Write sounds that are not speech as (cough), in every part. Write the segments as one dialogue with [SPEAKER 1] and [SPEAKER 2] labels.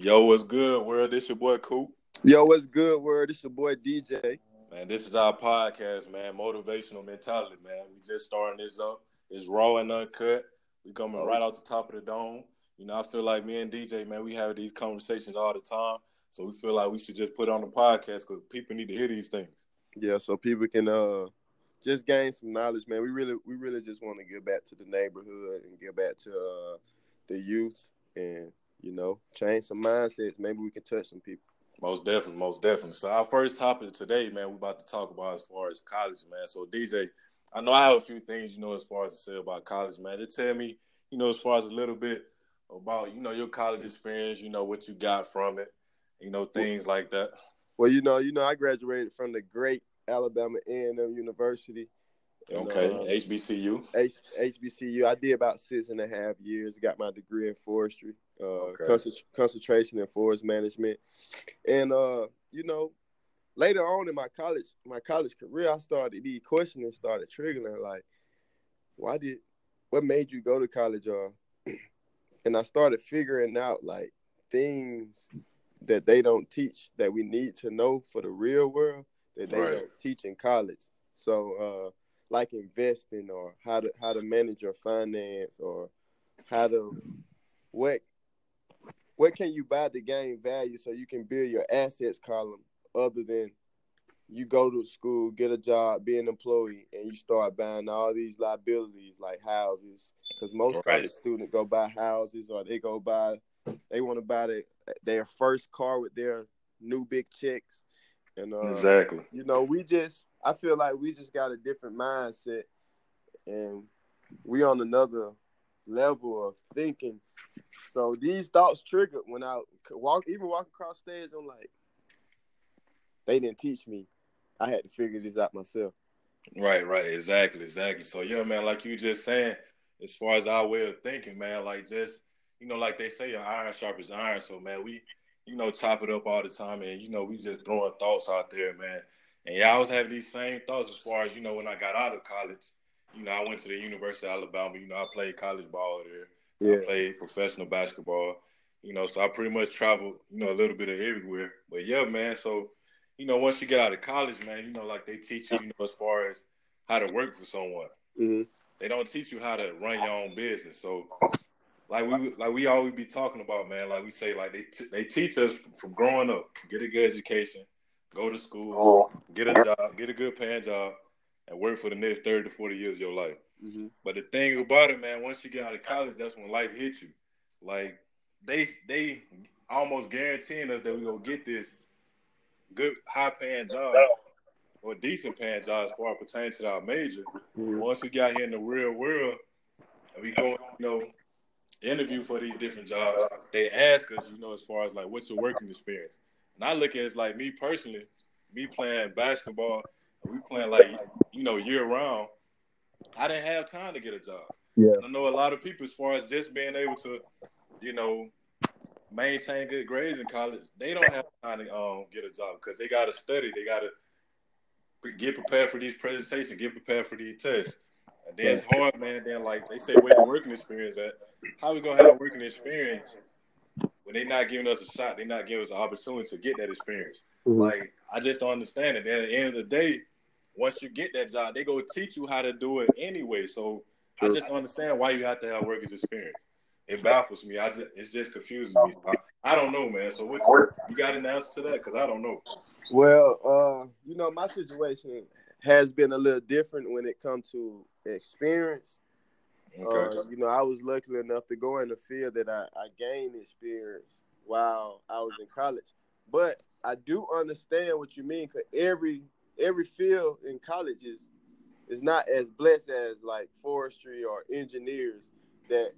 [SPEAKER 1] Yo, what's good, world? This your boy Coop.
[SPEAKER 2] Yo, what's good, world? This your boy DJ.
[SPEAKER 1] Man, this is our podcast, man. Motivational mentality, man. We just starting this up. It's raw and uncut. We coming right off the top of the dome. You know, I feel like me and DJ, man, we have these conversations all the time. So we feel like we should just put on the podcast because people need to hear these things.
[SPEAKER 2] Yeah, so people can uh just gain some knowledge, man. We really we really just want to give back to the neighborhood and give back to uh the youth and you know, change some mindsets. Maybe we can touch some people.
[SPEAKER 1] Most definitely, most definitely. So our first topic today, man, we're about to talk about as far as college, man. So DJ, I know I have a few things, you know, as far as to say about college, man. Just tell me, you know, as far as a little bit about, you know, your college experience, you know, what you got from it, you know, things like that.
[SPEAKER 2] Well, you know, you know, I graduated from the great Alabama A&M University.
[SPEAKER 1] And, okay, HBCU.
[SPEAKER 2] H- HBCU. I did about six and a half years. Got my degree in forestry, uh, okay. concent- concentration in forest management, and uh, you know, later on in my college, my college career, I started the questioning started triggering like, why did, what made you go to college, uh, (clears throat) and I started figuring out like things that they don't teach that we need to know for the real world that they right. don't teach in college. So uh, like investing or how to how to manage your finance or how to what what can you buy to gain value so you can build your assets column other than you go to school, get a job, be an employee, and you start buying all these liabilities like houses. Because most right. college students go buy houses or they go buy, they want to buy their, their first car with their new big checks. And uh,
[SPEAKER 1] exactly,
[SPEAKER 2] you know, we just I feel like we just got a different mindset, and we on another level of thinking. So these thoughts triggered when I walk, even walk across stage. I'm like, they didn't teach me. I had to figure this out myself.
[SPEAKER 1] Right, right, exactly, exactly. So yeah, man, like you just saying, as far as our way of thinking, man, like just you know, like they say, your iron sharpens iron. So man, we you know top it up all the time, and you know we just throwing thoughts out there, man. And yeah, I was having these same thoughts as far as, you know, when I got out of college. You know, I went to the University of Alabama. You know, I played college ball there. Yeah. I played professional basketball. You know, so I pretty much traveled, you know, a little bit of everywhere. But yeah, man, so, you know, once you get out of college, man, you know, like they teach you, you know, as far as how to work for someone. Mm-hmm. They don't teach you how to run your own business. So, like we like we always be talking about, man. Like we say, like they t- they teach us from growing up, get a good education, go to school, get a job, get a good paying job, and work for the next 30 to 40 years of your life. Mm-hmm. But the thing about it, man, once you get out of college, that's when life hits you. Like they they almost guaranteeing us that we're gonna get this good high paying job or decent paying job as far as pertaining to our major. Mm-hmm. Once we got here in the real world and we go, you know, interview for these different jobs, they ask us, you know, as far as like what's your working experience. And I look at it as like me personally, me playing basketball, we playing like you know year round. I didn't have time to get a job.
[SPEAKER 2] Yeah,
[SPEAKER 1] I know a lot of people as far as just being able to, you know, maintain good grades in college. They don't have time to um, get a job because they got to study. They got to get prepared for these presentations, get prepared for these tests. And then it's hard, man. Then like they say, where the working experience at? How we gonna have a working experience when they're not giving us a shot, they're not giving us an opportunity to get that experience. Mm-hmm. Like I just don't understand it. At the end of the day, once you get that job, they go teach you how to do it anyway. So True. I just don't understand why you have to have workers experience. It baffles me. I just it's just confusing me. I, I don't know, man. So what you got an answer to that? Because I don't know.
[SPEAKER 2] Well, uh, you know, my situation has been a little different when it comes to experience Okay. Uh, you know, I was lucky enough to go in the field that I, I gained experience while I was in college. But I do understand what you mean because every every field in college is is not as blessed as like forestry or engineers that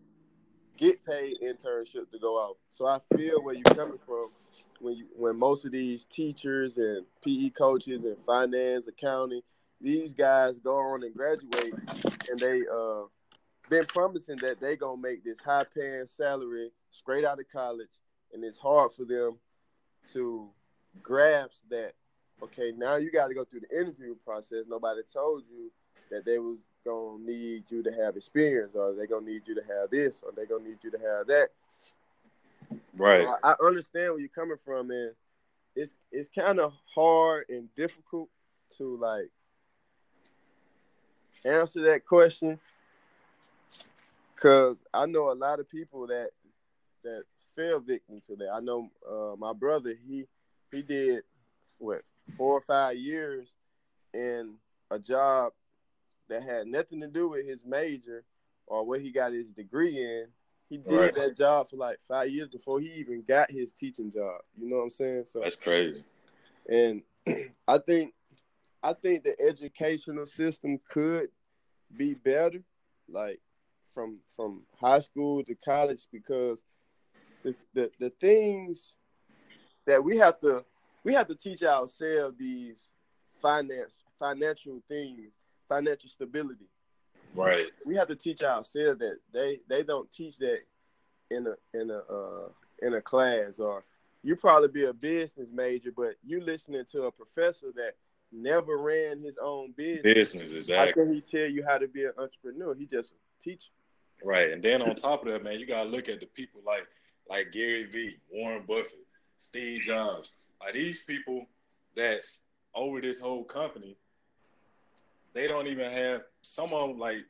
[SPEAKER 2] get paid internship to go out. So I feel where you're coming from when you when most of these teachers and PE coaches and finance, accounting, these guys go on and graduate and they uh been promising that they gonna make this high paying salary straight out of college, and it's hard for them to grasp that. Okay, now you got to go through the interview process. Nobody told you that they was gonna need you to have experience, or they gonna need you to have this, or they gonna need you to have that.
[SPEAKER 1] Right.
[SPEAKER 2] So I, I understand where you're coming from, and it's it's kind of hard and difficult to like answer that question because I know a lot of people that that fell victim to that. I know uh, my brother he he did what four or five years in a job that had nothing to do with his major or what he got his degree in. He did right. that job for like five years before he even got his teaching job. You know what I'm saying?
[SPEAKER 1] So that's crazy.
[SPEAKER 2] And (clears throat) I think I think the educational system could be better, like from from high school to college, because the, the, the things that we have to we have to teach ourselves these finance financial things, financial stability.
[SPEAKER 1] Right.
[SPEAKER 2] We have to teach ourselves that they they don't teach that in a in a uh, in a class or you probably be a business major, but you listening to a professor that never ran his own business.
[SPEAKER 1] Business, exactly.
[SPEAKER 2] How can he tell you how to be an entrepreneur? He just teach.
[SPEAKER 1] Right, and then on top of that, man, you gotta look at the people like like Gary Vee, Warren Buffett, Steve Jobs, like these people that's over this whole company. They don't even have some of them like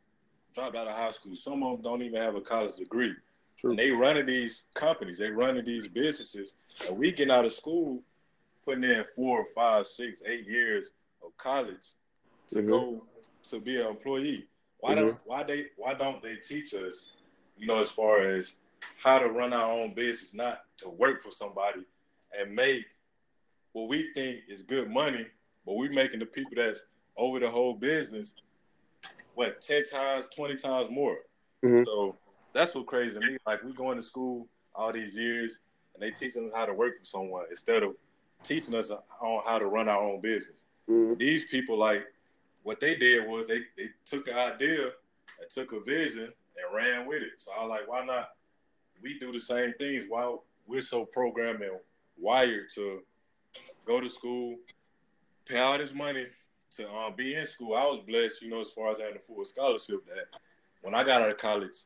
[SPEAKER 1] dropped out of high school. Some of them don't even have a college degree. True. And they running these companies, they running these businesses. And we get out of school putting in four, five, six, eight years of college to mm-hmm. go to be an employee. Why mm-hmm. don't why they why don't they teach us, you know, as far as how to run our own business, not to work for somebody and make what we think is good money, but we making the people that's over the whole business what ten times, twenty times more. Mm-hmm. So that's what crazy to me. Like we going to school all these years and they teaching us how to work for someone instead of teaching us on how to run our own business. Mm-hmm. These people, like, what they did was they, they took an idea and took a vision and ran with it. So I was like, why not? We do the same things while we're so programmed and wired to go to school, pay all this money to um, be in school. I was blessed, you know, as far as having a full scholarship that when I got out of college,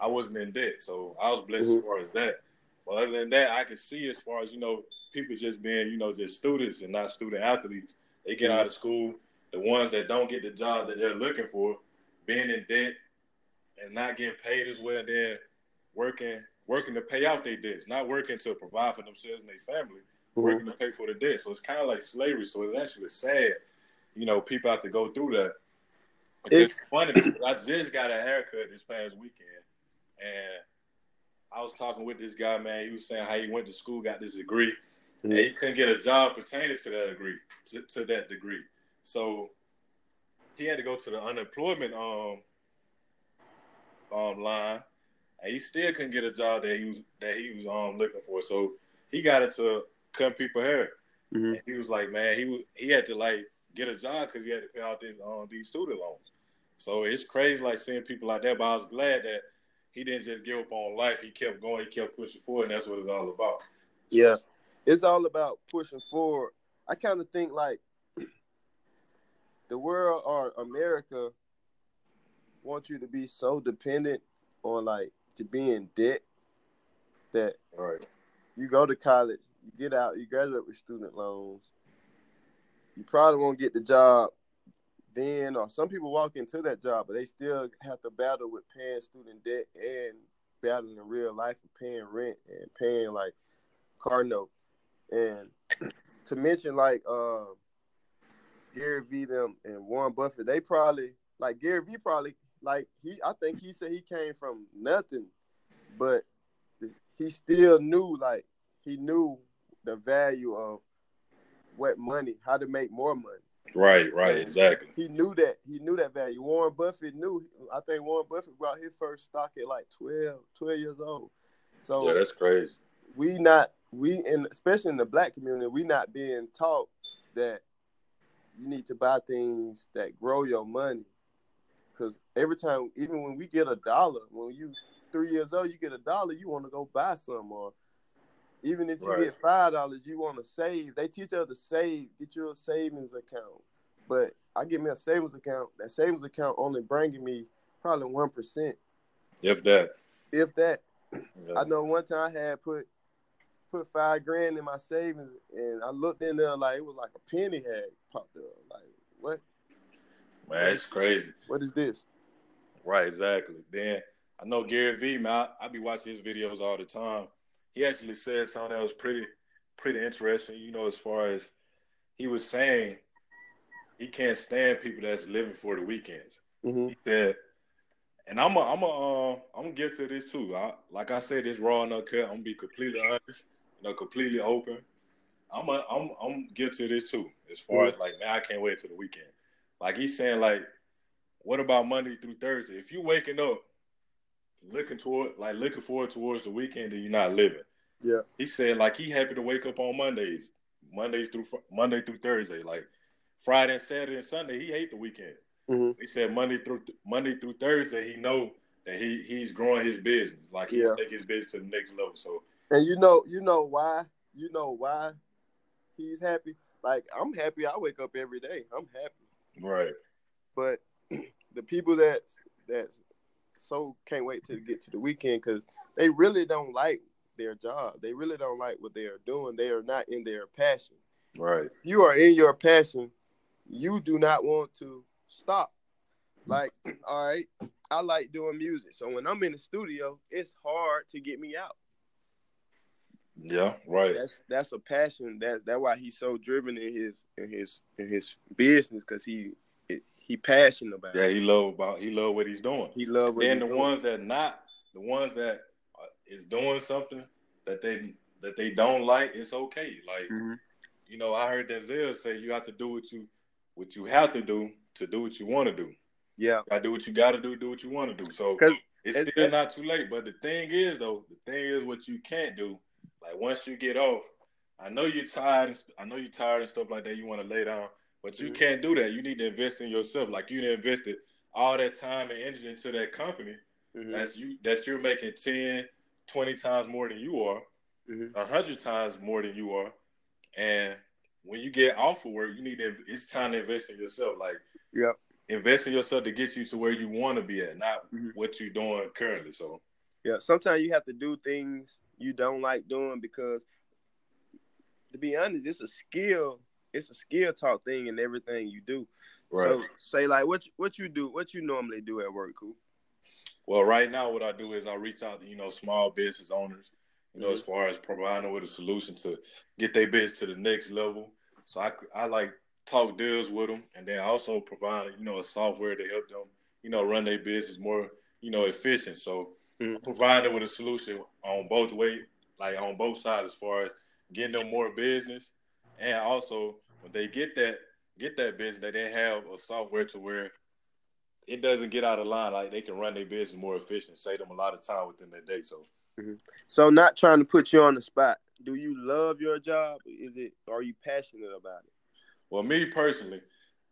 [SPEAKER 1] I wasn't in debt. So I was blessed mm-hmm. as far as that. But other than that, I can see as far as, you know, people just being, you know, just students and not student athletes. They get out of school. The ones that don't get the job that they're looking for, being in debt and not getting paid as well, then working working to pay out their debts, not working to provide for themselves and their family, mm-hmm. working to pay for the debt. So it's kind of like slavery. So it's actually sad, you know, people have to go through that. It's, it's funny. I just got a haircut this past weekend, and I was talking with this guy, man. He was saying how he went to school, got this degree, mm-hmm. and he couldn't get a job pertaining to that degree, to, to, that degree. So he had to go to the unemployment um um line, and he still couldn't get a job that he was that he was um looking for. So he got into cutting people hair. Mm-hmm. And he was like, man, he was he had to like get a job because he had to pay out these um these student loans. So it's crazy like seeing people like that. But I was glad that he didn't just give up on life. He kept going. He kept pushing forward, and that's what it's all about.
[SPEAKER 2] Yeah, it's all about pushing forward. I kind of think like the world or America wants you to be so dependent on like to be in debt that
[SPEAKER 1] right.
[SPEAKER 2] you go to college, you get out, you graduate with student loans. You probably won't get the job then, or some people walk into that job, but they still have to battle with paying student debt and battling in real life and paying rent and paying like car note. And to mention like uh, Gary Vee them and Warren Buffett, they probably like Gary Vee probably like he I think he said he came from nothing, but he still knew like he knew the value of what money, how to make more money.
[SPEAKER 1] Right, right, and exactly.
[SPEAKER 2] He knew that. He knew that value. Warren Buffett knew. I think Warren Buffett brought his first stock at like 12, 12 years old. So
[SPEAKER 1] yeah, that's crazy.
[SPEAKER 2] We not we in especially in the black community, we not being taught that you need to buy things that grow your money. Because every time, even when we get a dollar, when you three years old, you get a dollar, you want to go buy some, or even if you right. get five dollars, you want to save. They teach us to save. Get your savings account. But I get me a savings account. That savings account only bringing me probably one percent.
[SPEAKER 1] If that.
[SPEAKER 2] If that. Yeah. I know one time I had put put five grand in my savings, and I looked in there like it was like a penny had popped up. Like what?
[SPEAKER 1] Man, it's crazy.
[SPEAKER 2] What is this?
[SPEAKER 1] Right, exactly. Then I know Gary Vee, man. I, I be watching his videos all the time. He actually said something that was pretty, pretty interesting. You know, as far as he was saying, he can't stand people that's living for the weekends.
[SPEAKER 2] Mm-hmm.
[SPEAKER 1] He said, and I'm a, I'm a, uh, I'm gonna get to this too. I, like I said, it's raw and uncut. I'm gonna be completely honest, you know, completely open. I'm a, I'm I'm get to this too. As far as like, man, I can't wait till the weekend. Like he's saying, like, what about Monday through Thursday? If you waking up looking toward, like, looking forward towards the weekend, then you're not living.
[SPEAKER 2] Yeah.
[SPEAKER 1] He said, like, he happy to wake up on Mondays, Mondays through Monday through Thursday, like Friday and Saturday and Sunday. He hate the weekend.
[SPEAKER 2] Mm-hmm.
[SPEAKER 1] He said Monday through Monday through Thursday, he know that he he's growing his business, like he's yeah. taking his business to the next level. So,
[SPEAKER 2] and you know, you know why, you know why he's happy. Like I'm happy. I wake up every day. I'm happy.
[SPEAKER 1] Right.
[SPEAKER 2] But (clears throat) the people that that so can't wait to get to the weekend because they really don't like their job. They really don't like what they are doing. They are not in their passion.
[SPEAKER 1] Right.
[SPEAKER 2] If you are in your passion. You do not want to stop. Like, (clears throat) all right, I like doing music. So when I'm in the studio, it's hard to get me out.
[SPEAKER 1] Yeah, right.
[SPEAKER 2] That's that's a passion. That's that's why he's so driven in his in his in his business because he he passionate about.
[SPEAKER 1] Yeah, he love about he love what he's doing.
[SPEAKER 2] He love. What
[SPEAKER 1] and the
[SPEAKER 2] doing.
[SPEAKER 1] ones that not the ones that is doing something that they that they don't like, it's okay. Like
[SPEAKER 2] mm-hmm.
[SPEAKER 1] you know, I heard Denzel say you have to do what you what you have to do to do what you want to do.
[SPEAKER 2] Yeah,
[SPEAKER 1] I do what you got to do, do what you want to do. So it's, it's still it's, not too late. But the thing is, though, the thing is what you can't do. Like once you get off, I know you're tired. I know you're tired and stuff like that. You want to lay down. But you mm-hmm. can't do that. You need to invest in yourself. Like you invested all that time and energy into that company. Mm-hmm. That's you. That's you're making 10, 20 times more than you are,
[SPEAKER 2] mm-hmm.
[SPEAKER 1] 100 times more than you are. And when you get off of work, you need to. It's time to invest in yourself. Like,
[SPEAKER 2] yeah,
[SPEAKER 1] invest in yourself to get you to where you want to be at, not mm-hmm. what you're doing currently. So,
[SPEAKER 2] yeah, sometimes you have to do things you don't like doing because, to be honest, it's a skill it's a skill talk thing in everything you do. Right. So say like what what you do, what you normally do at work, cool.
[SPEAKER 1] Well, right now, what I do is I reach out to you know small business owners, you know, mm-hmm. as far as providing with a solution to get their business to the next level. So I I like talk deals with them, and then also provide you know a software to help them you know run their business more you know efficient. So mm-hmm. providing with a solution on both way, like on both sides, as far as getting them more business and also when they get that get that business, that they have a software to where it doesn't get out of line. Like they can run their business more efficient, save them a lot of time within their day. So,
[SPEAKER 2] mm-hmm. so not trying to put you on the spot. Do you love your job? Is it? Are you passionate about it?
[SPEAKER 1] Well, me personally,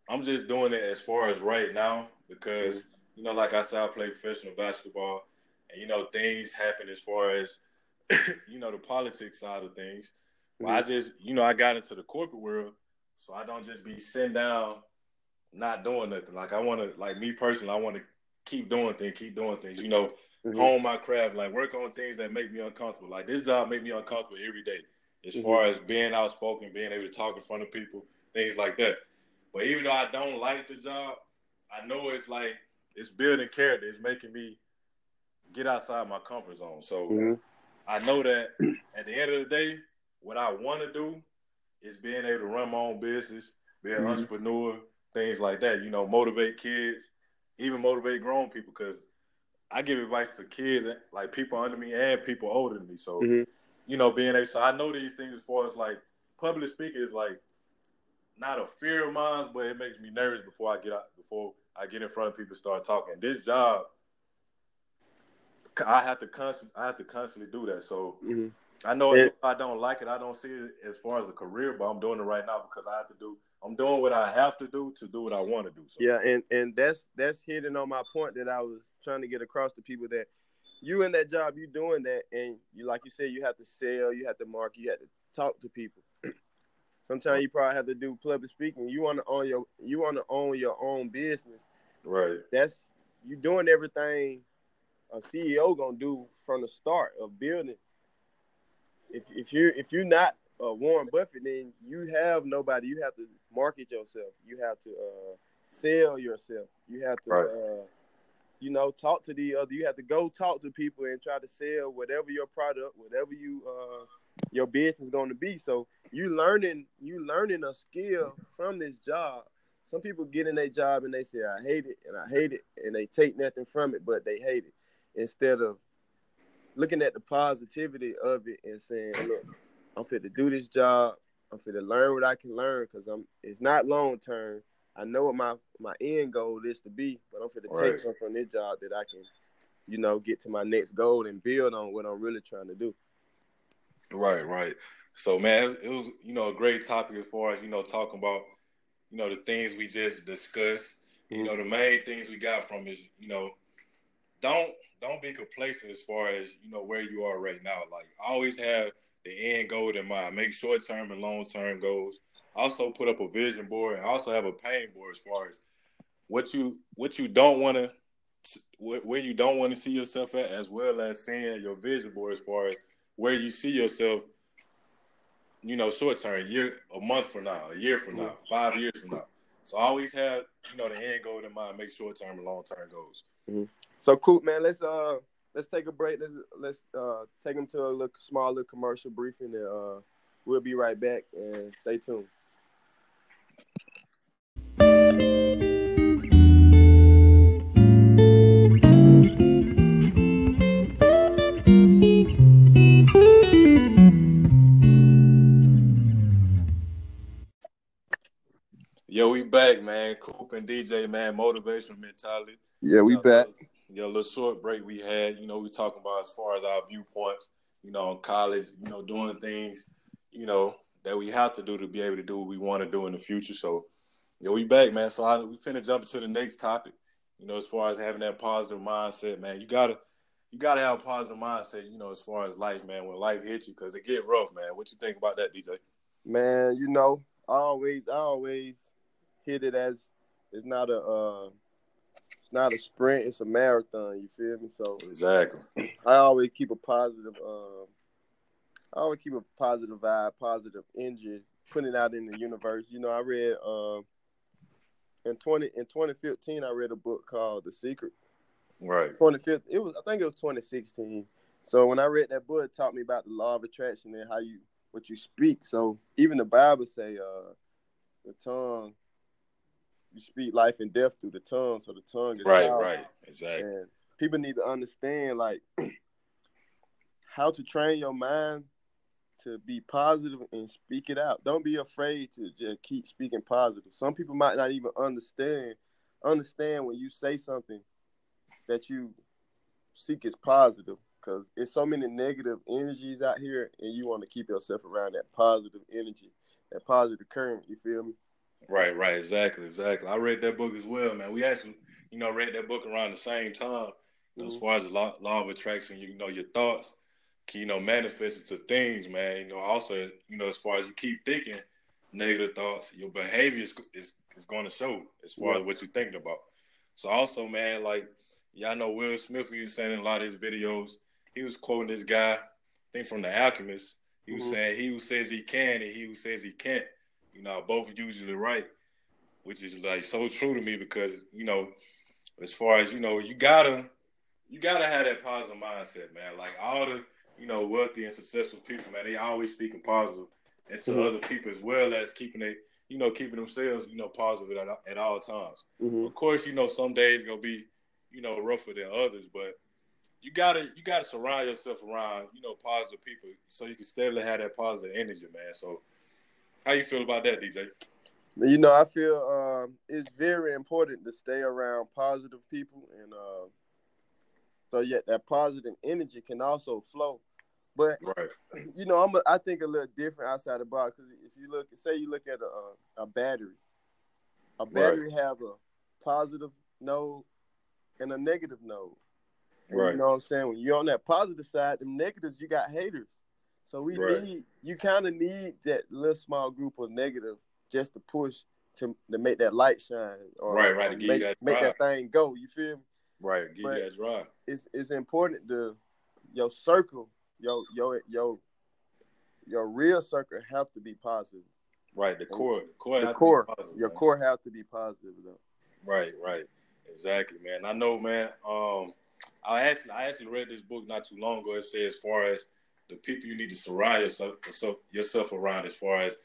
[SPEAKER 1] I'm just doing it as far as right now because mm-hmm. you know, like I said, I play professional basketball, and you know, things happen as far as (coughs) you know the politics side of things. Well, I just, you know, I got into the corporate world, so I don't just be sitting down, not doing nothing. Like I want to, like me personally, I want to keep doing things, keep doing things. You know, mm-hmm. hone my craft, like work on things that make me uncomfortable. Like this job make me uncomfortable every day, as mm-hmm. far as being outspoken, being able to talk in front of people, things like that. But even though I don't like the job, I know it's like it's building character. It's making me get outside my comfort zone. So mm-hmm. I know that at the end of the day, what I want to do is being able to run my own business, be an mm-hmm. entrepreneur, things like that. You know, motivate kids, even motivate grown people because I give advice to kids, like people under me and people older than me. So, mm-hmm. you know, being able, so I know these things as far as like public speaking is like not a fear of mine, but it makes me nervous before I get out, before I get in front of people, start talking. This job, I have to constantly, I have to constantly do that. So. Mm-hmm. I know it, I don't like it, I don't see it as far as a career, but I'm doing it right now because I have to do. I'm doing what I have to do to do what I want to do. So.
[SPEAKER 2] Yeah, and and that's that's hitting on my point that I was trying to get across to people that you in that job, you doing that, and you like you said, you have to sell, you have to market, you have to talk to people. (clears throat) Sometimes you probably have to do public speaking. You want to own your you want to own your own business.
[SPEAKER 1] Right.
[SPEAKER 2] That's you doing everything a CEO gonna do from the start of building if if you're if you're not uh, Warren Buffett, then you have nobody. You have to market yourself. You have to uh, sell yourself. You have to,
[SPEAKER 1] Right.
[SPEAKER 2] uh, you know, talk to the other. You have to go talk to people and try to sell whatever your product, whatever you uh, your business is going to be. So you learning you learning a skill from this job. Some people get in their job and they say, "I hate it," and I hate it, and they take nothing from it, but they hate it instead of looking at the positivity of it and saying, "Look, I'm fit to do this job. I'm fit to learn what I can learn because I'm. It's not long term. I know what my my end goal is to be, but I'm fit to
[SPEAKER 1] Right.
[SPEAKER 2] take something from this job that I can, you know, get to my next goal and build on what I'm really trying to do.
[SPEAKER 1] Right, right. So man, it was you know a great topic as far as you know talking about you know the things we just discussed. You know mm-hmm. the main things we got from is you know don't don't be complacent as far as you know where you are right now. Like always have the end goal in mind. Make short term and long term goals. Also put up a vision board and also have a pain board as far as what you what you don't want to where you don't want to see yourself at, as well as seeing your vision board as far as where you see yourself, you know, short term, year, a month from now, a year from now, five years from now. So always have, you know, the end goal in mind. Make short term and long term goals. Mm-hmm.
[SPEAKER 2] So cool, man. Let's uh let's take a break. Let's let's uh take them to a little small little commercial briefing, and uh we'll be right back. And stay tuned.
[SPEAKER 1] Yo, we back, man. Coop and DJ, man. Motivational mentality.
[SPEAKER 2] Yeah, we
[SPEAKER 1] Uh,
[SPEAKER 2] back.
[SPEAKER 1] Yeah, a little short break we had. You know, we talking about as far as our viewpoints. You know, college. You know, doing things. You know that we have to do to be able to do what we want to do in the future. So, yeah, we back, man. So I, we finna jump into the next topic. You know, as far as having that positive mindset, man. You gotta, you gotta have a positive mindset. You know, as far as life, man. When life hits you, because it get rough, man. What you think about that, DJ?
[SPEAKER 2] Man, you know, I always I always hit it as it's not a uh it's not a sprint, it's a marathon, you feel me? So
[SPEAKER 1] Exactly.
[SPEAKER 2] I always keep a positive um I always keep a positive vibe, positive energy, putting it out in the universe. You know, I read um in twenty in twenty fifteen I read a book called The Secret.
[SPEAKER 1] Right.
[SPEAKER 2] 25th it was i think it was 2016 so when i read that book it taught me about the law of attraction and how you what you speak so even the bible say uh the tongue you speak life and death through the tongue so the tongue is
[SPEAKER 1] Right.
[SPEAKER 2] powerful.
[SPEAKER 1] Right. Exactly.
[SPEAKER 2] and people need to understand like (clears throat) how to train your mind to be positive and speak it out don't be afraid to just keep speaking positive some people might not even understand understand when you say something that you seek is positive because it's so many negative energies out here and you want to keep yourself around that positive energy that positive current you feel me
[SPEAKER 1] Right, right, exactly, exactly. I read that book as well, man. We actually, you know, read that book around the same time. Know, As far as the law, law of attraction, you know, your thoughts can, you know, manifest into things, man. You know, also, you know, as far as you keep thinking negative thoughts, your behavior is is, is going to show as far
[SPEAKER 2] Yeah.
[SPEAKER 1] as what you're thinking about. So also, man, like y'all know Will Smith, he was saying in a lot of his videos, he was quoting this guy, I think from The Alchemist. He was
[SPEAKER 2] Mhm.
[SPEAKER 1] saying, "He who says he can and he who says he can't." You know, both are usually right, which is like so true to me because you know, as far as you know, you gotta you gotta have that positive mindset, man. Like all the you know wealthy and successful people, man, they always speaking positive and to
[SPEAKER 2] Mhm.
[SPEAKER 1] other people as well as keeping it, you know, keeping themselves, you know, positive at, at all times.
[SPEAKER 2] mm-hmm.
[SPEAKER 1] Of course, you know, some days gonna be, you know, rougher than others, but you gotta you gotta surround yourself around, you know, positive people so you can steadily have that positive energy, man. So how you feel about that, DJ?
[SPEAKER 2] you know i feel um, it's very important to stay around positive people and uh, so yeah that positive energy can also flow but
[SPEAKER 1] Right. (clears throat)
[SPEAKER 2] you know, I'm a, I think a little different outside the box because if you look, say you look at a, a battery, a battery have a positive node and a negative node.
[SPEAKER 1] Right.
[SPEAKER 2] You know what I'm saying? When you're on that positive side, the negatives you got haters. So we
[SPEAKER 1] Right.
[SPEAKER 2] need you kind of need that little small group of negative just to push to to make that light shine or
[SPEAKER 1] Right, right, to
[SPEAKER 2] or
[SPEAKER 1] give you
[SPEAKER 2] make,
[SPEAKER 1] that
[SPEAKER 2] make that thing go. You feel me?
[SPEAKER 1] Right. Give
[SPEAKER 2] But-
[SPEAKER 1] you that drive.
[SPEAKER 2] it's it's important to your circle, your your your your real circle have to be positive.
[SPEAKER 1] Right, the core, core,
[SPEAKER 2] the core, positive, your man. core have to be positive though.
[SPEAKER 1] Right, right, exactly, man. I know, man. Um, I actually, I actually read this book not too long ago. It says, as far as the people you need to surround yourself, yourself around, as far as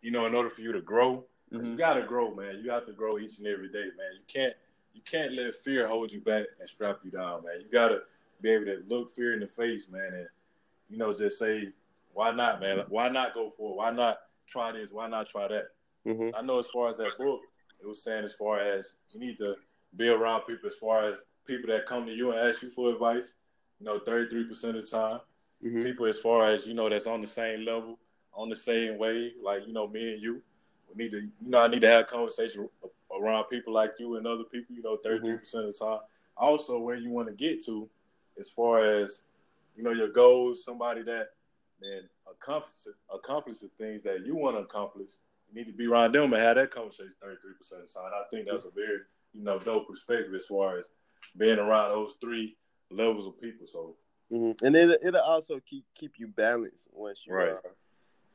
[SPEAKER 1] you know, in order for you to grow, mm-hmm. you got to grow, man. You have to grow each and every day, man. You can't, you can't let fear hold you back and strap you down, man. You got to be able to look fear in the face, man, and you know, just say, why not, man? Why not go for it? Why not try this? Why not try that? Mm-hmm. I know as far as that book, it was saying as far as you need to be around people as far as people that come to you and ask you for advice, you know, 33% of the time. Mm-hmm. People as far as, you know, that's on the same level, on the same wave, like, you know, me and you. We need to, you know, I need to have conversation around people like you and other people, you know, 33% mm-hmm. of the time. Also, where you want to get to as far as, you know, your goals, somebody that then accomplish accomplish the things that you want to accomplish. You need to be around them and have that conversation 33% of the time. I think that's a very, you know, dope perspective as far as being around those three levels of people. So,
[SPEAKER 2] mm-hmm. and it it'll also keep keep you balanced once you. Right. Uh,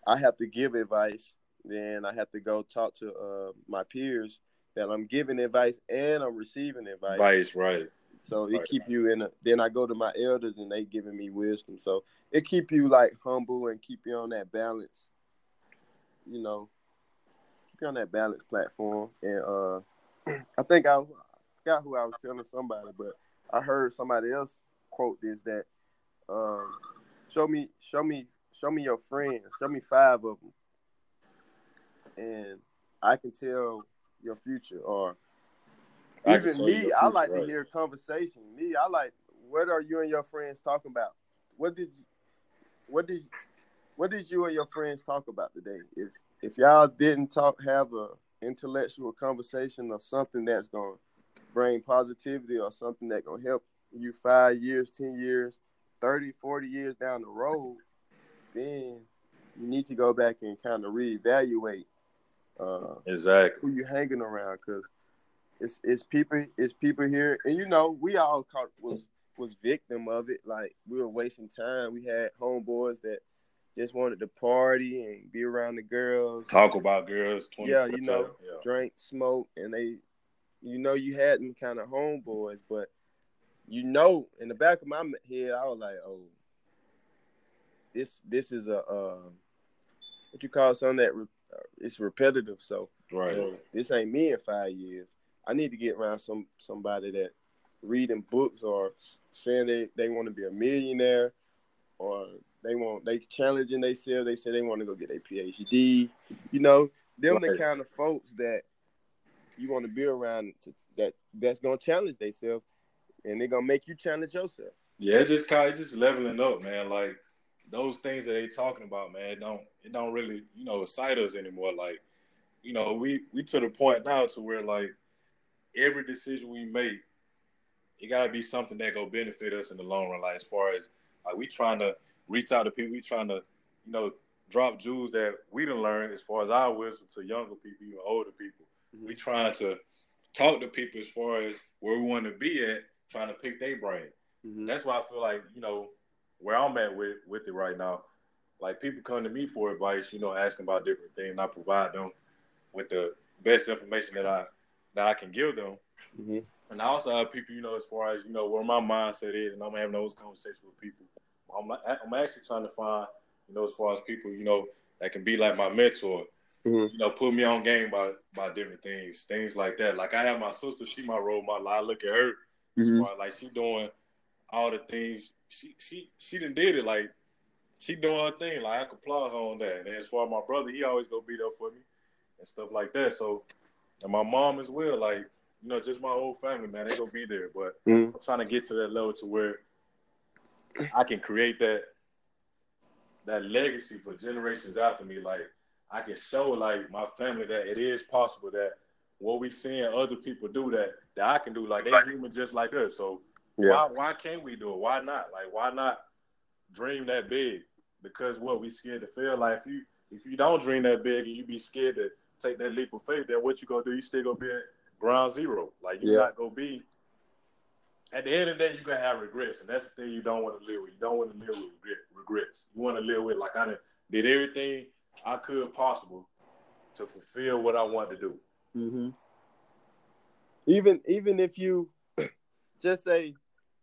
[SPEAKER 2] I have to give advice, then I have to go talk to uh, my peers that I'm giving advice and I'm receiving advice.
[SPEAKER 1] Advice, right.
[SPEAKER 2] So it keep you in. A, then I go to my elders and they giving me wisdom. So it keep you like humble and keep you on that balance. You know, keep you on that balance platform. And uh, (clears throat) I think I, I forgot who I was telling somebody, but I heard somebody else quote this that um, show me, show me, show me your friends, show me five of them, and I can tell your future or even me, I like right. to hear conversation. Me, I like what are you and your friends talking about? What did you what did what did you and your friends talk about today? If if y'all didn't talk have a intellectual conversation or something that's gonna bring positivity or something that gonna help you five years, ten years, 30, 40 years down the road, then you need to go back and kind of reevaluate uh,
[SPEAKER 1] exactly
[SPEAKER 2] who you hanging around because it's it's people it's people here, and you know we all caught was was victim of it. Like we were wasting time. We had homeboys that just wanted to party and be around the girls,
[SPEAKER 1] talk about girls.
[SPEAKER 2] Yeah, you know, yeah. drink, smoke, and they, you know, you had them kind of homeboys, but you know, in the back of my head, I was like, oh, this this is a uh, what you call something that re- uh, it's repetitive. So
[SPEAKER 1] right,
[SPEAKER 2] this ain't me in five years. I need to get around some somebody that reading books or saying they, they want to be a millionaire or they want they challenging themselves. They say they want to go get a PhD. You know, them right. the kind of folks that you want to be around to, that that's gonna challenge themselves and they're gonna make you challenge yourself.
[SPEAKER 1] Yeah, it's just kind of just leveling up, man. Like those things that they talking about, man, it don't it don't really you know excite us anymore. Like you know, we we to the point now to where like every decision we make, it gotta be something that go benefit us in the long run. Like as far as like we trying to reach out to people, we trying to, you know, drop jewels that we didn't learn as far as our wisdom to younger people, even older people. Mm-hmm. We trying to talk to people as far as where we want to be at, trying to pick their brain. Mm-hmm. That's why I feel like, you know, where I'm at with with it right now. Like people come to me for advice, you know, asking about different things. I provide them with the best information that I that I can give them. Mm-hmm. And I also have people, you know, as far as you know where my mindset is, and I'm having those conversations with people. I'm, I'm actually trying to find, you know, as far as people, you know, that can be like my mentor. Mm-hmm. You know, put me on game by by different things, things like that. Like I have my sister, she my role model. I look at her, mm-hmm. like she doing all the things. She she she done did it. Like she doing her thing. Like I could applaud her on that. And as far as my brother, he always go be there for me and stuff like that. So and my mom as well. Like you know, just my whole family, man, they gonna be there. But mm-hmm. I'm trying to get to that level to where I can create that that legacy for generations after me. Like I can show like my family that it is possible that what we seeing other people do that that I can do. Like they're human just like us. So yeah. why why can't we do it? Why not? Like why not dream that big? Because what we scared to fail. Like if you if you don't dream that big and you be scared to take that leap of faith, then what you gonna do? You still gonna be at ground zero. Like you're yeah. not gonna be. At the end of the day, you're gonna have regrets, and that's the thing you don't want to live with. You don't want to live with regret, regrets. You want to live with like I did everything I could possible to fulfill what I wanted to do.
[SPEAKER 2] Mm-hmm. Even even if you (clears throat) just say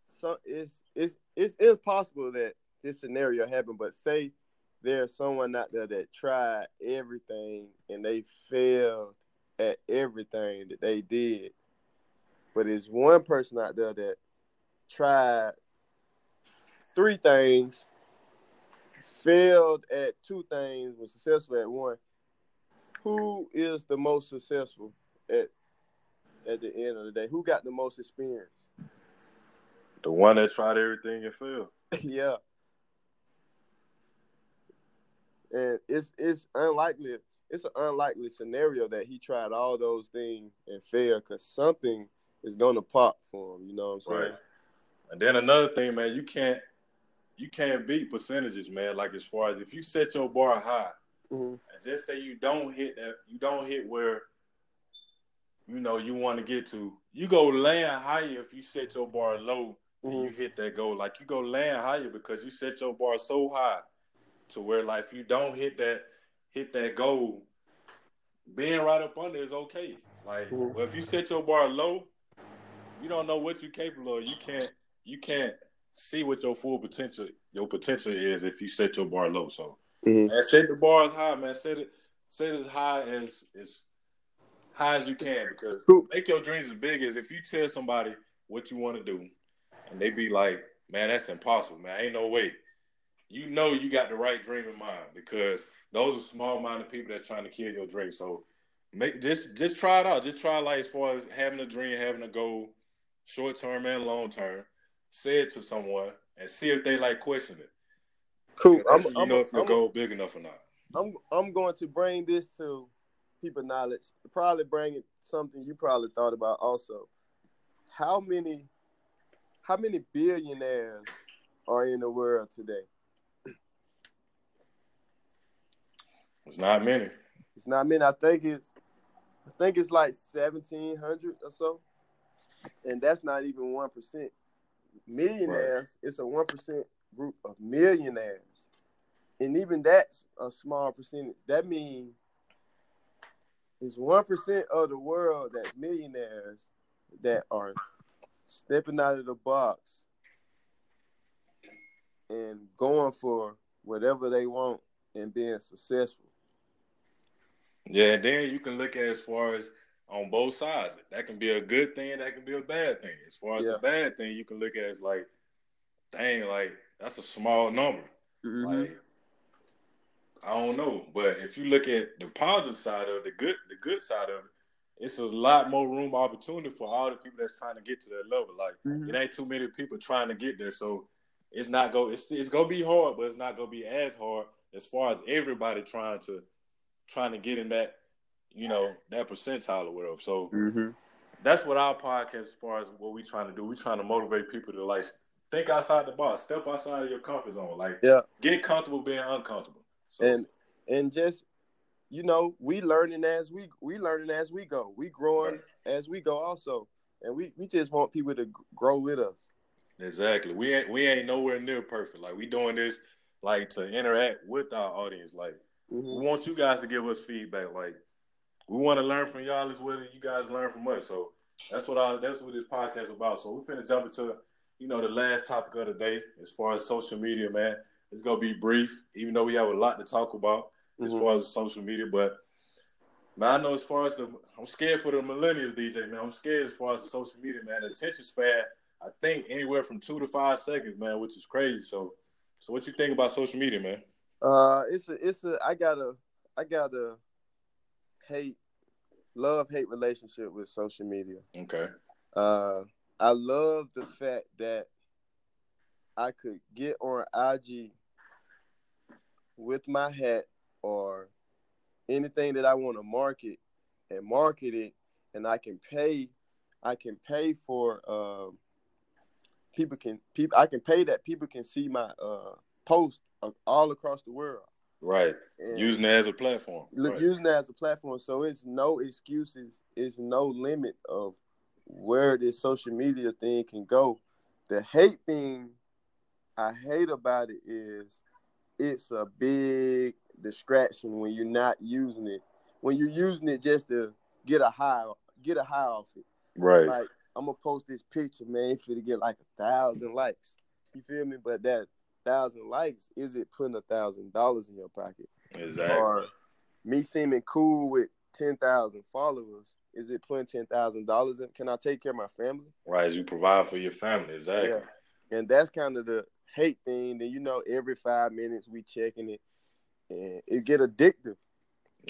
[SPEAKER 2] some it's it's it's impossible that this scenario happened, but say there's someone out there that tried everything and they failed at everything that they did. But there's one person out there that tried three things, failed at two things, was successful at one. Who is the most successful at at the end of the day? Who got the most experience?
[SPEAKER 1] The one that tried everything and failed. (laughs)
[SPEAKER 2] yeah. And it's it's unlikely it's an unlikely scenario that he tried all those things and failed because something is gonna pop for him. You know what I'm saying? Right.
[SPEAKER 1] And then another thing, man, you can't you can't beat percentages, man. Like as far as if you set your bar high, mm-hmm. just say you don't hit that, you don't hit where you know you want to get to. You go land higher if you set your bar low mm-hmm. and you hit that goal. Like you go land higher because you set your bar so high to where like if you don't hit that hit that goal, being right up under is okay. Like, mm-hmm. well, if you set your bar low, you don't know what you're capable of. You can't you can't see what your full potential your potential is if you set your bar low. So, mm-hmm. man, set the bars high, man. Set it set it as high as as high as you can because make your dreams as big as if you tell somebody what you want to do, and they be like, "Man, that's impossible, man. Ain't no way." You know you got the right dream in mind because those are small minded people that's trying to kill your dream. So make just just try it out. Just try like as far as having a dream, having a goal, short term and long term. Say it to someone and see if they like question it.
[SPEAKER 2] Cool.
[SPEAKER 1] I'm, you I'm, know if your goal big enough or not.
[SPEAKER 2] I'm I'm going to bring this to people knowledge. Probably bring it something you probably thought about also. How many how many billionaires are in the world today?
[SPEAKER 1] It's not many.
[SPEAKER 2] It's not many. I think it's I think it's like seventeen hundred or so. And that's not even one percent. Millionaires, right. it's a one percent group of millionaires. And even that's a small percentage. That means it's one percent of the world that's millionaires that are stepping out of the box and going for whatever they want and being successful.
[SPEAKER 1] Yeah, and then you can look at as far as on both sides. That can be a good thing, that can be a bad thing. As far as yeah. a bad thing, you can look at as like, dang, like that's a small number. Mm-hmm. Like I don't know, but if you look at the positive side of it, the good, the good side of it, it's a lot more room opportunity for all the people that's trying to get to that level. Like mm-hmm. it ain't too many people trying to get there, so it's not go. It's it's gonna be hard, but it's not gonna be as hard as far as everybody trying to trying to get in that, you know, that percentile or whatever. So mm-hmm. that's what our podcast, as far as what we're trying to do, we're trying to motivate people to like think outside the box, step outside of your comfort zone, like
[SPEAKER 2] yeah,
[SPEAKER 1] get comfortable being uncomfortable.
[SPEAKER 2] So, and and just you know, we learning as we we learning as we go. We growing right. as we go also, and we we just want people to grow with us.
[SPEAKER 1] Exactly. We ain't we ain't nowhere near perfect. Like we doing this like to interact with our audience. Like Mm-hmm. We want you guys to give us feedback. Like we want to learn from y'all as well as you guys learn from us. So that's what I that's what this podcast is about. So we're gonna jump into you know the last topic of the day as far as social media, man. It's gonna be brief, even though we have a lot to talk about mm-hmm. as far as social media. But man, I know as far as the I'm scared for the millennials, DJ man. I'm scared as far as the social media, man. The attention span, I think anywhere from two to five seconds, man, which is crazy. So, so what you think about social media, man?
[SPEAKER 2] Uh, it's a, it's a, I got a, I got a hate, love hate relationship with social media.
[SPEAKER 1] Okay.
[SPEAKER 2] Uh, I love the fact that I could get on IG with my hat or anything that I want to market and market it, and I can pay, I can pay for, um, people can people I can pay that people can see my uh post all across the world.
[SPEAKER 1] Right. And using it as a platform.
[SPEAKER 2] Right. Using it as a platform. So it's no excuses. It's no limit of where this social media thing can go. The hate thing I hate about it is it's a big distraction when you're not using it. When you're using it just to get a high, get a high off it.
[SPEAKER 1] Right.
[SPEAKER 2] Like I'm gonna post this picture, man, for to get like a thousand likes. You feel me? But that thousand likes, is it putting a thousand dollars in your pocket?
[SPEAKER 1] Exactly.
[SPEAKER 2] Or me seeming cool with ten thousand followers, is it putting ten thousand dollars in? Can I take care of my family?
[SPEAKER 1] Right, as you provide for your family, exactly.
[SPEAKER 2] Yeah. And that's kind of the hate thing. Then you know, every five minutes we checking it, and it get addictive.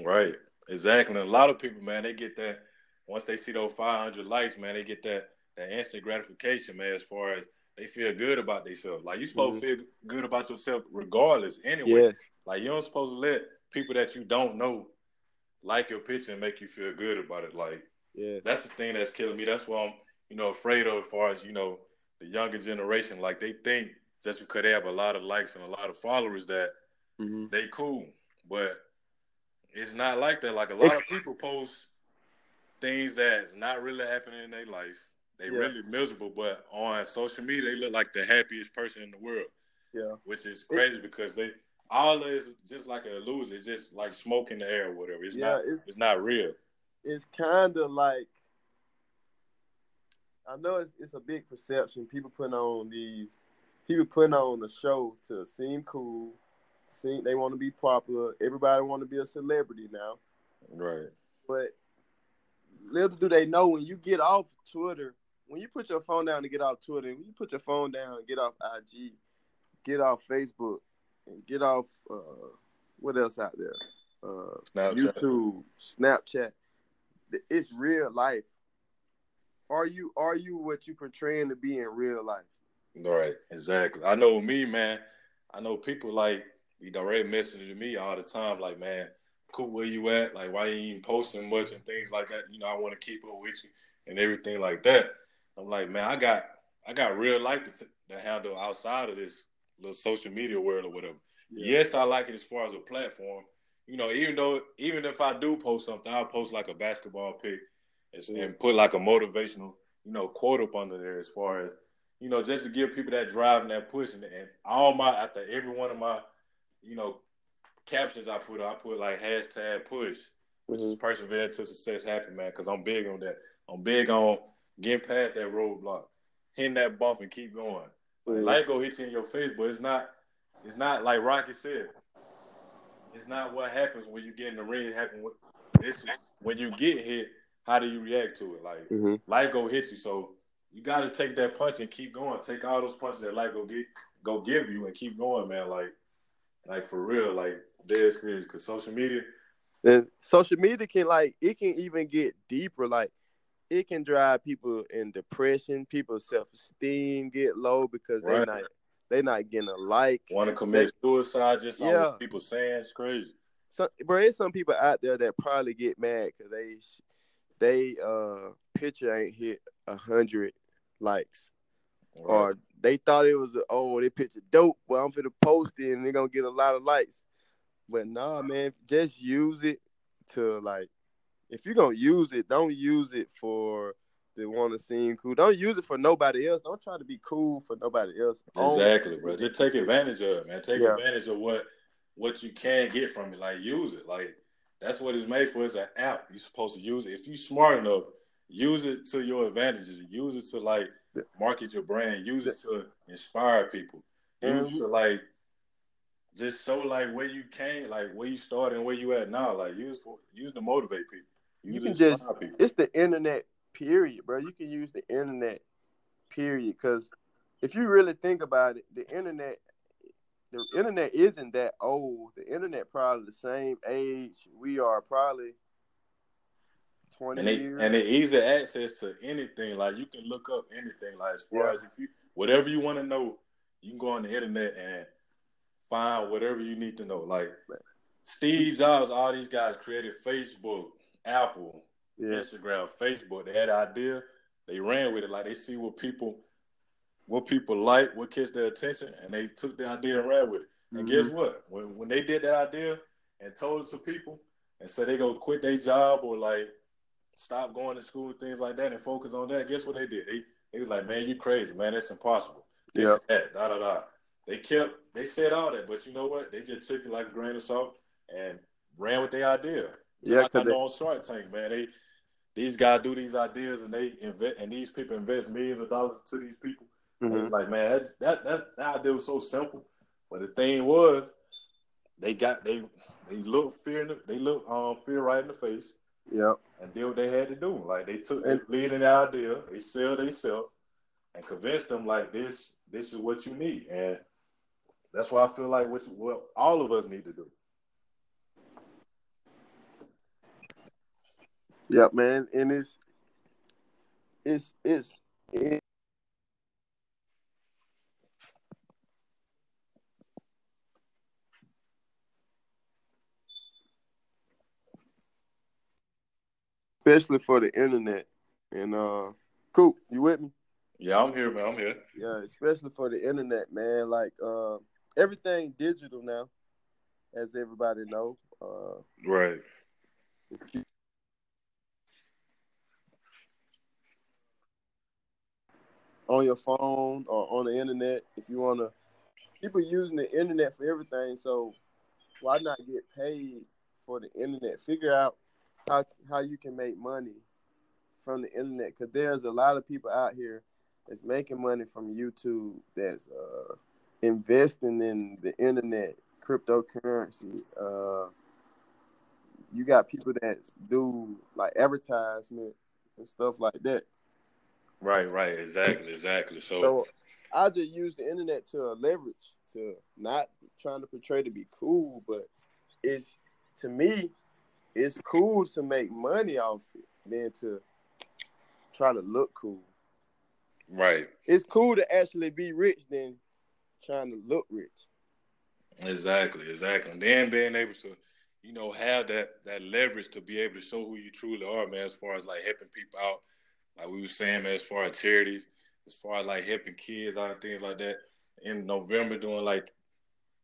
[SPEAKER 1] Right, exactly. And a lot of people, man, they get that once they see those 500 likes, man, they get that that instant gratification, man. As far as they feel good about themselves, like you supposed mm-hmm. to feel good about yourself regardless. Anyway, yes. like you don't supposed to let people that you don't know like your picture and make you feel good about it. Like,
[SPEAKER 2] yes.
[SPEAKER 1] that's the thing that's killing me. That's why I'm, you know, afraid of as far as you know the younger generation. Like they think just because they have a lot of likes and a lot of followers that mm-hmm. they cool, but it's not like that. Like a lot of people post things that's not really happening in their life. They yeah. really miserable, but on social media they look like the happiest person in the world.
[SPEAKER 2] Yeah,
[SPEAKER 1] which is crazy because they all is just like an illusion. It's just like smoke in the air or whatever. It's yeah, not. It's, it's not real.
[SPEAKER 2] It's kind of like I know it's, it's a big perception. People putting on these, people putting on a show to seem cool. Seem they want to be popular. Everybody want to be a celebrity now.
[SPEAKER 1] Right.
[SPEAKER 2] But little do they know when you get off Twitter, when you put your phone down to get off Twitter, when you put your phone down and get off IG, get off Facebook, and get off uh, what else out there? Uh, Snapchat. YouTube, Snapchat. It's real life. Are you are you what you portraying to be in real life?
[SPEAKER 1] Right, exactly. I know me, man. I know people like be direct messaging me all the time, like, man, cool, where you at? Like, why you even posting much and things like that? You know, I want to keep up with you and everything like that. I'm like, man, I got I got real life to, to handle outside of this little social media world or whatever. Yeah. Yes, I like it as far as a platform. You know, even though even if I do post something, I'll post like a basketball pick and, and put like a motivational, you know, quote up under there as far as, you know, just to give people that drive and that push. And, and all my after every one of my, you know, captions I put, I put like hashtag push, which is persevere to success happy, man, because I'm big on that. I'm big on getting past that roadblock, hitting that bump and keep going. Mm-hmm. Light go hit you in your face, but it's not it's not like Rocky said. It's not what happens when you get in the ring. It happens it's when you get hit. How do you react to it? Like mm-hmm. life go hit you, so you got to take that punch and keep going. Take all those punches that life go get, go give you, and keep going, man. Like, like for real, like dead serious. Cause social media,
[SPEAKER 2] and social media can like it can even get deeper. Like it can drive people in depression. People's self esteem get low because right. they're not they not getting a like.
[SPEAKER 1] Want to commit they, suicide just yeah. people saying it's crazy.
[SPEAKER 2] Some, bro, there's some people out there that probably get mad because they they uh picture ain't hit a hundred likes, right. or they thought it was oh they picture dope. Well, I'm gonna post it and they're gonna get a lot of likes. But nah, man, just use it to like. If you're gonna use it, don't use it for that want to seem cool. Don't use it for nobody else. Don't try to be cool for nobody else.
[SPEAKER 1] Exactly, bro. Just take advantage of it, man. Take yeah. advantage of what what you can get from it. Like use it. Like that's what it's made for. It's an app. You're supposed to use it. If you're smart enough, use it to your advantages. Use it to like market your brand. Use it to inspire people. Use it mm-hmm. to like just show like where you came, like where you started and where you at now. Like use for use to motivate people.
[SPEAKER 2] You can just it's the internet period, bro. You can use the internet, period. Because if you really think about it, the internet, the internet isn't that old. The internet probably the same age we are, probably twenty
[SPEAKER 1] and they,
[SPEAKER 2] years.
[SPEAKER 1] And the easy access to anything, like you can look up anything. Like as far yeah. as if you whatever you want to know, you can go on the internet and find whatever you need to know. Like Steve Jobs, all these guys created Facebook, Apple, yeah. Instagram, Facebook. They had an idea, they ran with it. Like they see what people, what people like, what catch their attention, and they took the idea and ran with it. And mm-hmm. guess what? When when they did that idea and told it to people, and said they go quit their job or like stop going to school and things like that and focus on that, guess what they did? They they was like, man, you crazy, man, it's impossible. This yeah. that, da da da. They kept they said all that, but you know what? They just took it like a grain of salt and ran with their idea. Yeah, like I know on Shark Tank, man. They these guys do these ideas and they invest and these people invest millions of dollars to these people. Mm-hmm. Like man, that's, that that that idea was so simple, but the thing was, they got they they look fear in the, they look um fear right in the face.
[SPEAKER 2] Yeah,
[SPEAKER 1] and did what they had to do. Like they took and, the lead in the idea, they sell they sell, and convinced them like this this is what you need, and that's why I feel like what what all of us need to do.
[SPEAKER 2] Yep, man, and it's it's it's. it's especially for the internet. And uh Coop, you with me?
[SPEAKER 1] Yeah, I'm here, man. I'm here.
[SPEAKER 2] Yeah, especially for the internet, man. Like uh everything digital now, as everybody know. Uh
[SPEAKER 1] right. You,
[SPEAKER 2] on your phone or on the internet, if you wanna people using the internet for everything, so why not get paid for the internet? Figure out how how you can make money from the internet because there's a lot of people out here that's making money from YouTube that's uh, investing in the internet, cryptocurrency. Uh, you got people that do like advertisement and stuff like that.
[SPEAKER 1] Right, right, exactly, exactly. So,
[SPEAKER 2] so I just use the internet to leverage to not trying to portray to be cool, but it's to me it's cool to make money off it than to try to look cool.
[SPEAKER 1] Right.
[SPEAKER 2] It's cool to actually be rich than trying to look rich.
[SPEAKER 1] Exactly, exactly. And then being able to, you know, have that that leverage to be able to show who you truly are, man, as far as like helping people out. Like we were saying, man, as far as charities, as far as like helping kids out and things like that. In November doing like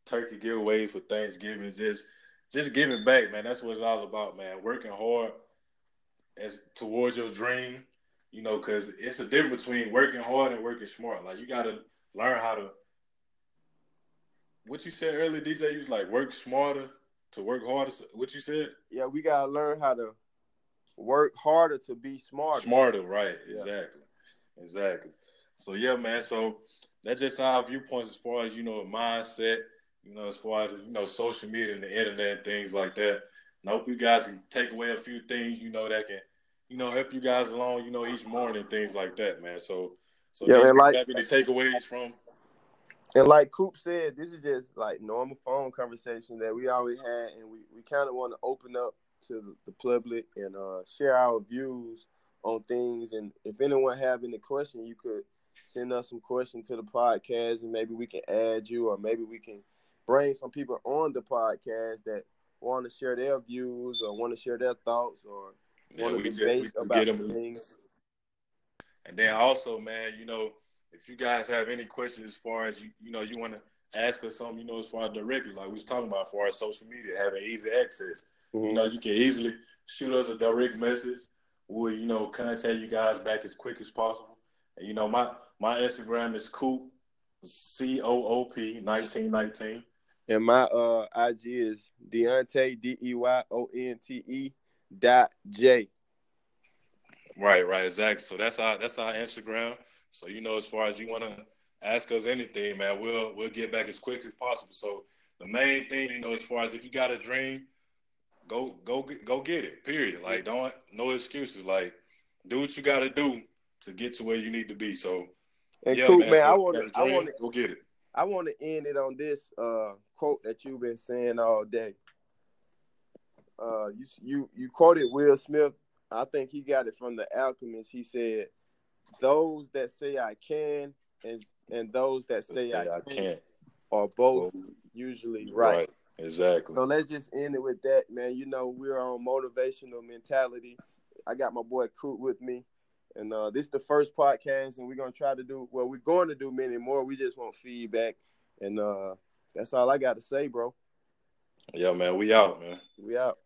[SPEAKER 1] turkey giveaways for Thanksgiving, just just giving back, man. That's what it's all about, man. Working hard as towards your dream, you know, because it's a difference between working hard and working smart. Like you got to learn how to. What you said earlier, DJ, you was like work smarter to work harder. What you said?
[SPEAKER 2] Yeah, we gotta learn how to work harder to be smarter.
[SPEAKER 1] Smarter, right? Yeah. Exactly, exactly. So yeah, man. So that's just our viewpoints as far as you know, mindset you know, as far as you know, social media and the internet and things like that. And I hope you guys can take away a few things, you know, that can, you know, help you guys along, you know, each morning and things like that, man. So, so
[SPEAKER 2] yeah, man, like
[SPEAKER 1] any takeaways from.
[SPEAKER 2] And like Coop said, this is just like normal phone conversation that we always had, and we, we kind of want to open up to the public and uh, share our views on things. And if anyone have any question, you could send us some questions to the podcast, and maybe we can add you, or maybe we can bring some people on the podcast that want to share their views or want to share their thoughts or yeah, want to debate about things.
[SPEAKER 1] And then also, man, you know, if you guys have any questions as far as you, you know, you want to ask us something, you know, as far as directly, like we was talking about, as far as social media having easy access. You know, you can easily shoot us a direct message. We'll, you know, contact you guys back as quick as possible. And you know, my my Instagram is Coop C O O P nineteen nineteen.
[SPEAKER 2] And my uh IG is Deyonte D E Y O N T E dot J.
[SPEAKER 1] Right, right, exactly. So that's our that's our Instagram. So you know, as far as you want to ask us anything, man, we'll we'll get back as quick as possible. So the main thing, you know, as far as if you got a dream, go go go get it. Period. Like don't no excuses. Like do what you got to do to get to where you need to be. So
[SPEAKER 2] and yeah, cool, man. man so I want to I want to
[SPEAKER 1] go get it.
[SPEAKER 2] I want to end it on this uh, quote that you've been saying all day. Uh, you you you quoted Will Smith. I think he got it from the Alchemist. He said, "Those that say I can and and those that say I, I, can't are both well, usually right. right.
[SPEAKER 1] Exactly.
[SPEAKER 2] So let's just end it with that, man. You know, we're on motivational mentality. I got my boy Coop with me. And uh, this is the first podcast, and we're gonna try to do well. We're going to do many more. We just want feedback, and uh, that's all I got to say, bro.
[SPEAKER 1] Yeah, man. We out, man.
[SPEAKER 2] We out.